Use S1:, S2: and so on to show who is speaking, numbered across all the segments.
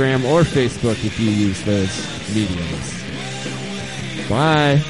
S1: Instagram or Facebook if you use those mediums. Bye.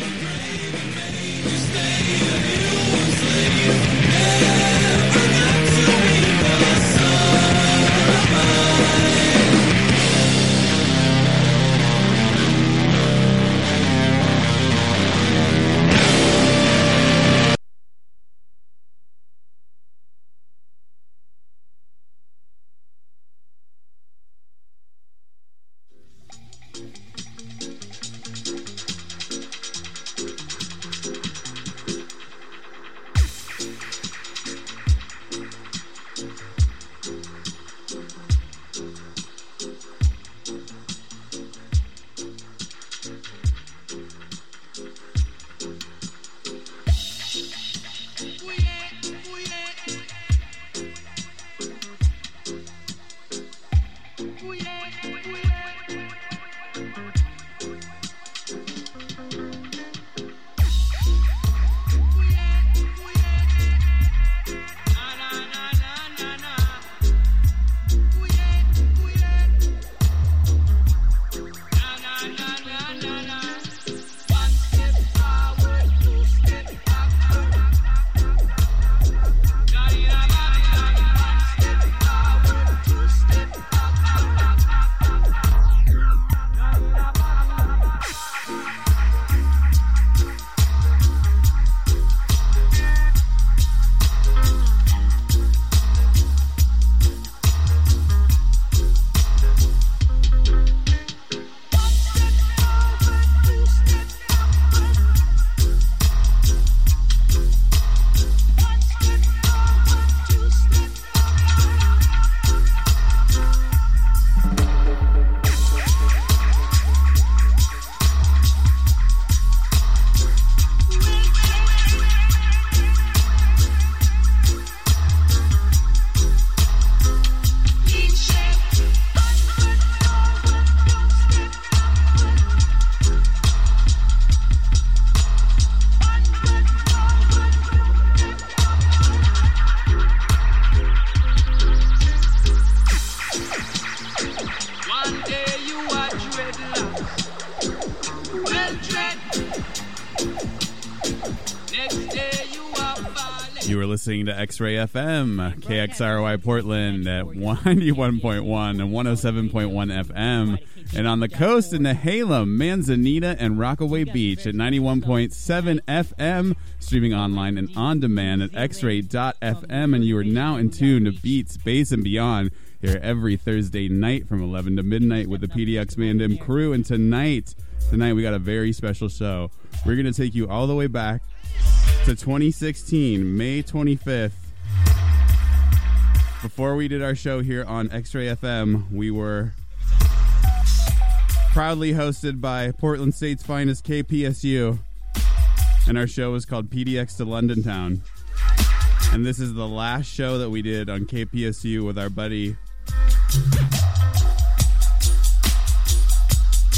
S2: X Ray FM, KXRY Portland at 91.1 and 107.1 FM, and on the coast in Nehalem, Manzanita, and Rockaway Beach at 91.7 FM, streaming online and on demand at xray.fm. And you are now in tune to Beats, Bass, and Beyond here every Thursday night from 11 to midnight with the PDX Mandem crew. And tonight, tonight we got a very special show. We're going to take you all the way back to 2016, May 25th. Before we did our show here on X Ray FM, we were proudly hosted by Portland State's finest KPSU, and our show was called PDX to London Town. And this is the last show that we did on KPSU with our buddy.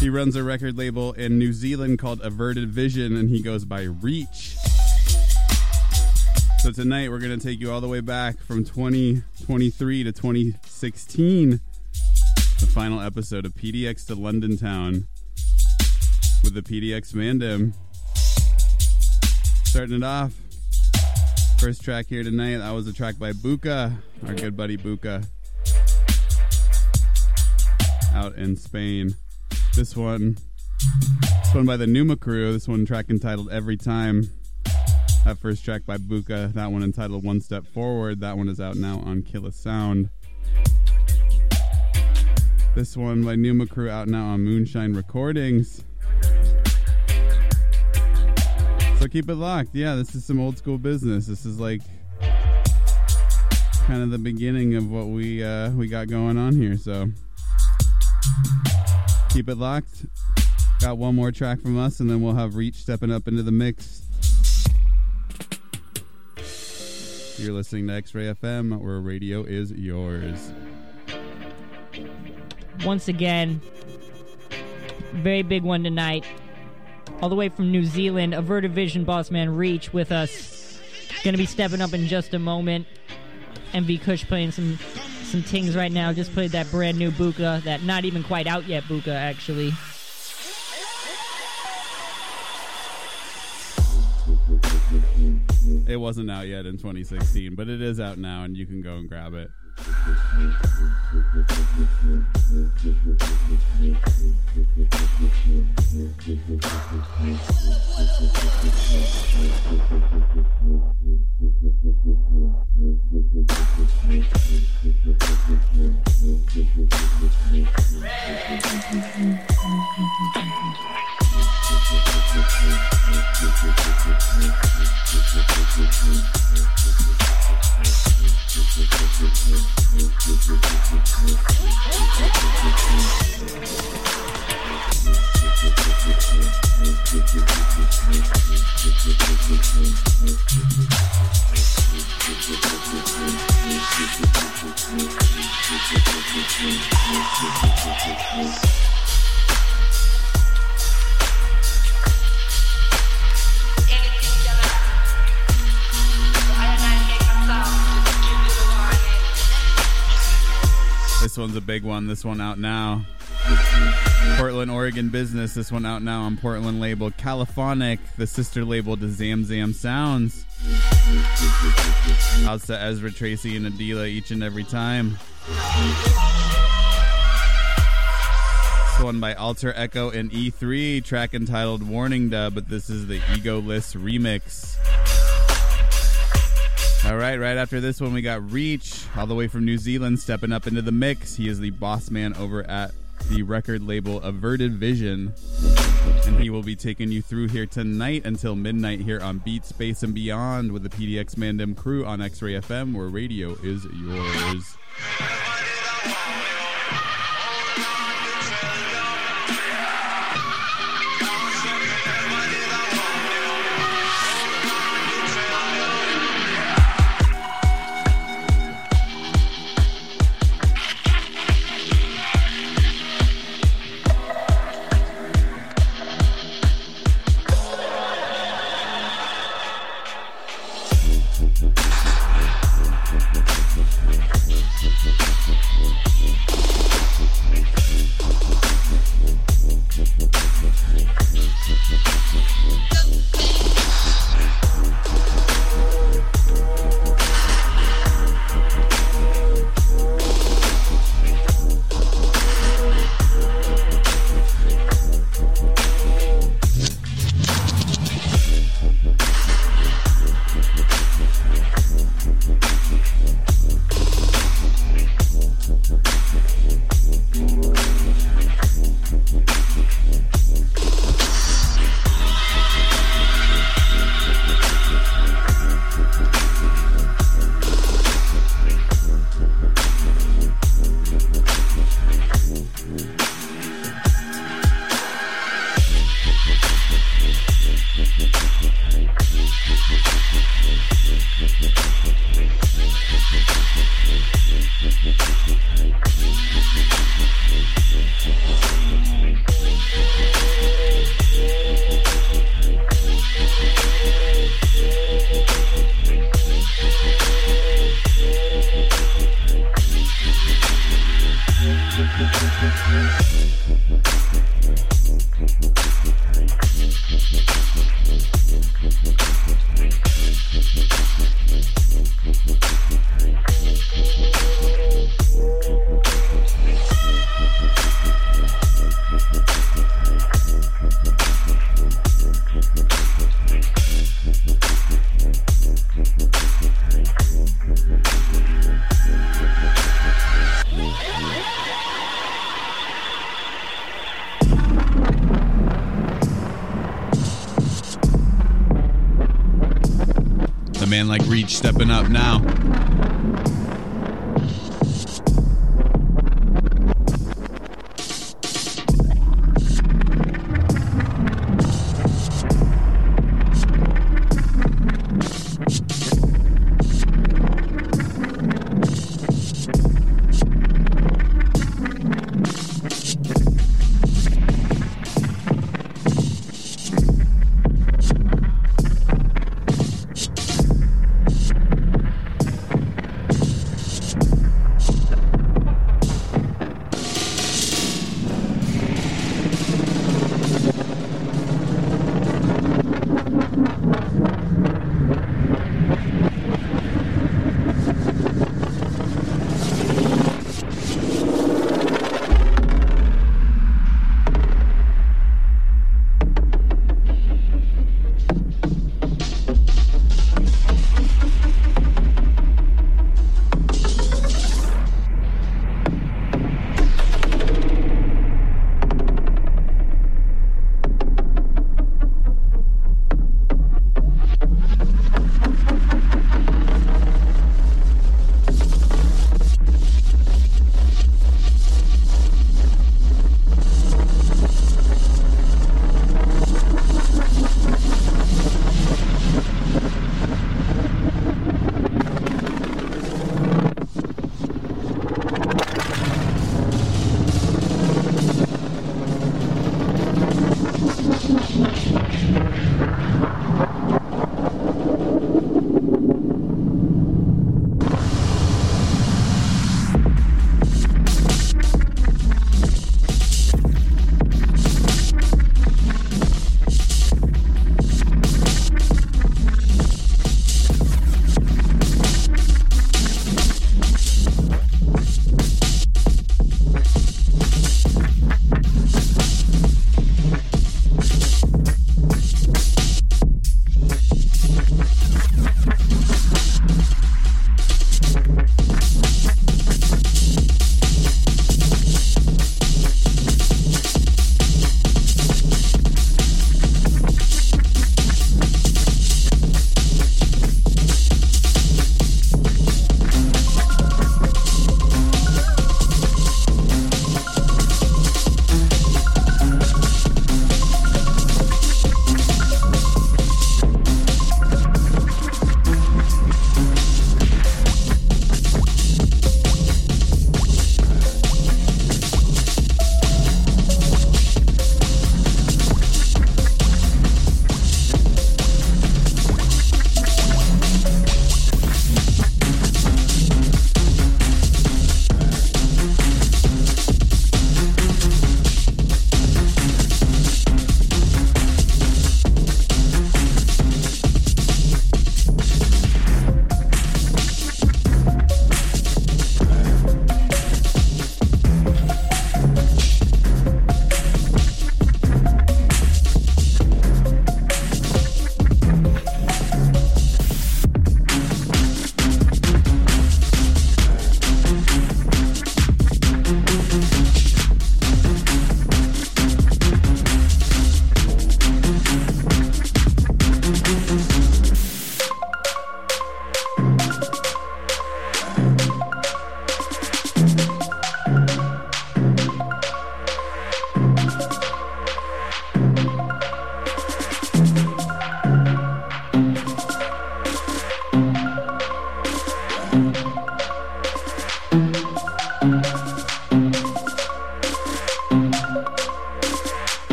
S2: He runs a record label in New Zealand called Averted Vision, and he goes by Reach. So tonight we're going to take you all the way back from 2023 to 2016, the final episode of PDX to London Town with the PDX Mandem. Starting it off, first track here tonight, that was a track by Buka, our good buddy Buka, out in Spain. This one, this one by the Numa Crew, this one track entitled Every Time. That first track by Buka, that one entitled One Step Forward, that one is out now on Killa Sound. This one by Numa Crew out now on Moonshine Recordings. So keep it locked. Yeah, this is some old school business. This is like kind of the beginning of what we uh, we got going on here. So keep it locked. Got one more track from us, and then we'll have Reach stepping up into the mix. You're listening to X Ray FM, where radio is yours.
S3: once again. Very big one tonight. All the way from New Zealand, Averted Vision boss man Reach with us. Gonna be stepping up in just a moment. MV Kush playing some some tings right now. Just played that brand new Buka, that not even quite out yet Buka, actually.
S2: It wasn't out yet in 2016, but it is out now, and you can go and grab it. This one's big one. This one out now. Portland, Oregon business. This one out now on Portland label Caliphonic, the sister label to Zam Zam Sounds. Out to Ezra Tracy and Adila each and every time. This one by Alter Echo and E3, track entitled Warning Dub, but this is the Egoless remix. All right, right after this one, we got Reach, all the way from New Zealand, stepping up into the mix. He is the boss man over at the record label Averted Vision. And he will be taking you through here tonight until midnight here on Beats Bass and Beyond with the PDX Mandem crew on X Ray FM, where radio is yours. Man like Reach stepping up now.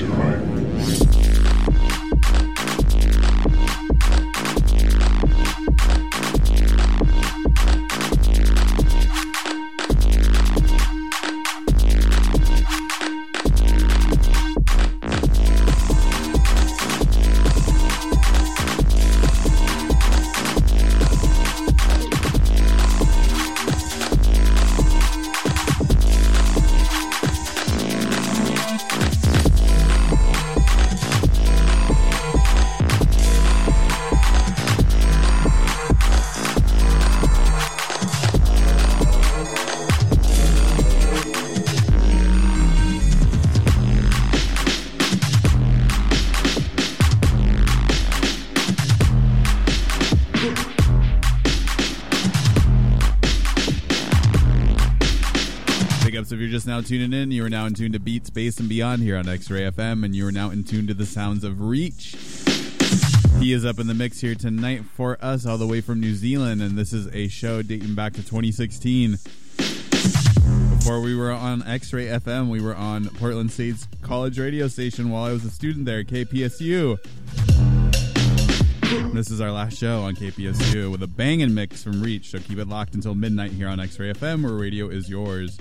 S2: Big just now tuning in. You are now in tune to Beats Bass and Beyond here on X Ray FM, and you are now in tune to the sounds of Reach. He is up in the mix here tonight for us, all the way from New Zealand, and this is a show dating back to 2016. Before we were on X Ray FM, we were on Portland State's college radio station while I was a student there, KPSU. This is our last show on KPSU with a banging mix from Reach, so keep it locked until midnight here on X Ray FM, where radio is yours.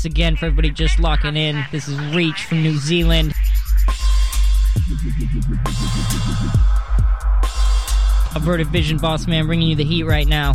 S3: Once again, for everybody just locking in, this is Reach from New Zealand. Averted Vision Boss Man bringing you the heat right now.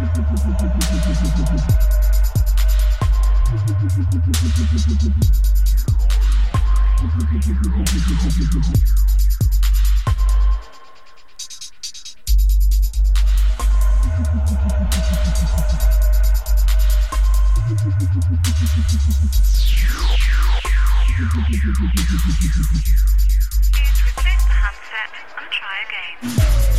S4: Please replace the handset and try again.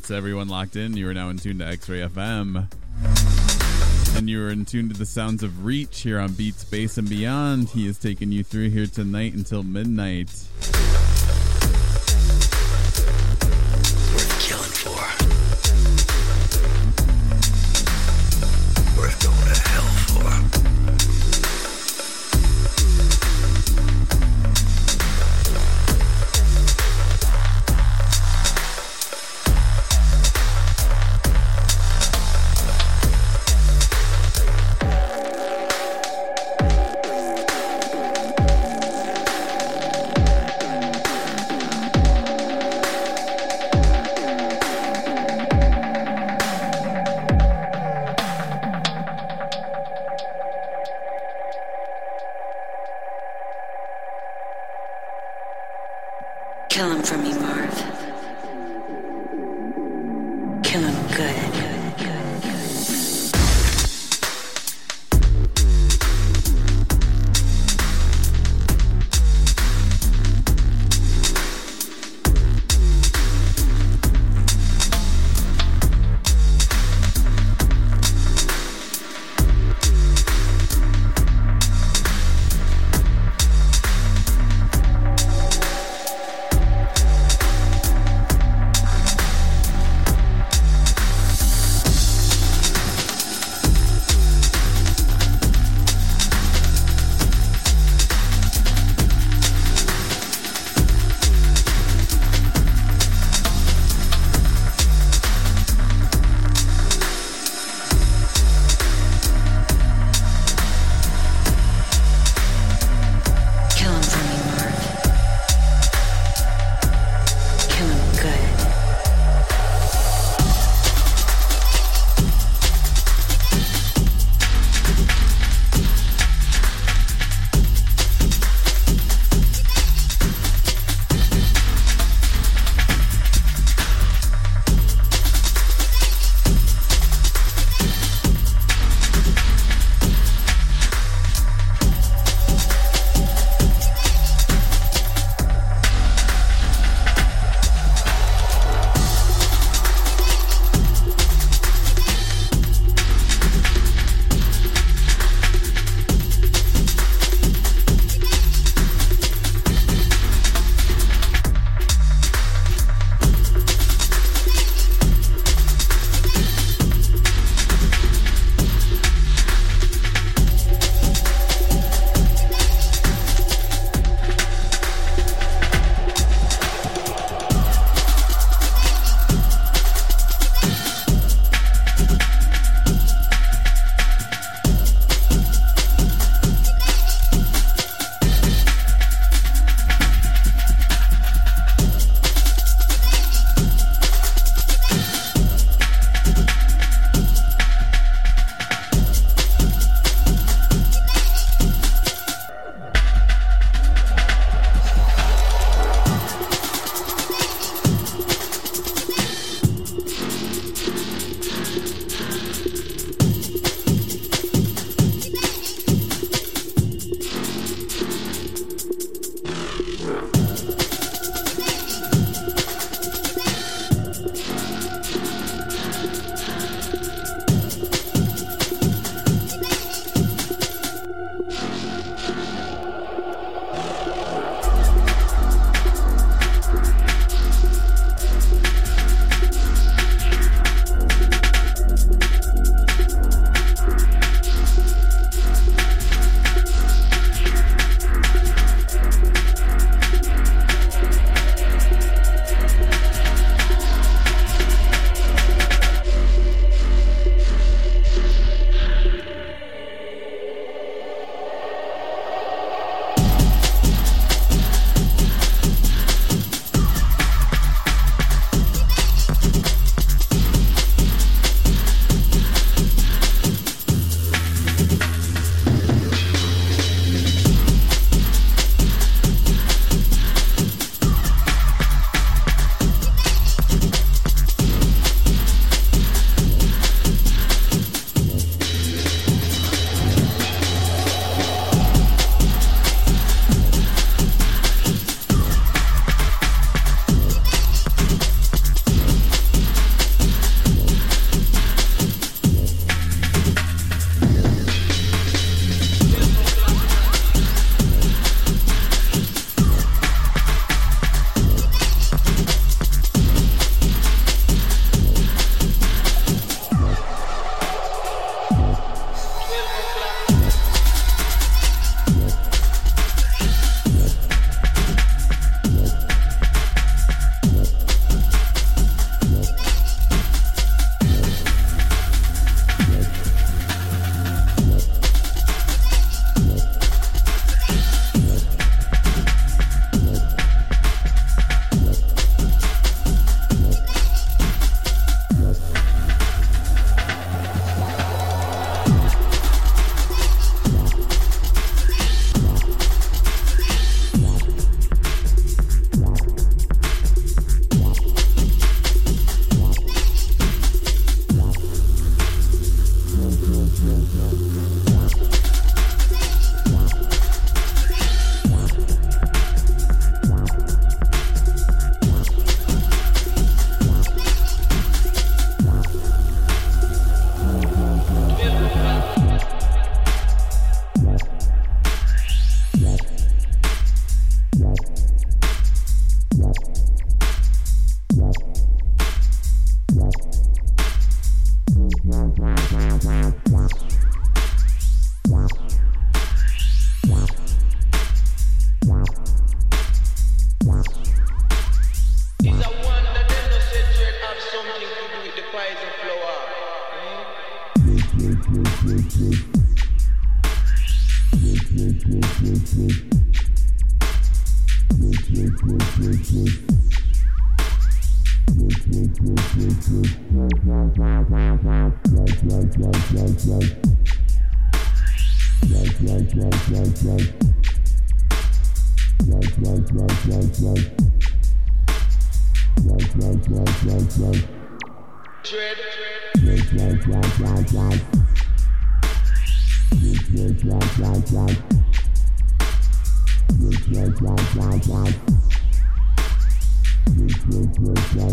S2: Out to everyone locked in. You are now in tune to X Ray FM. And you are in tune to the sounds of Reach here on Beats Bass and Beyond. He is taking you through here tonight until midnight.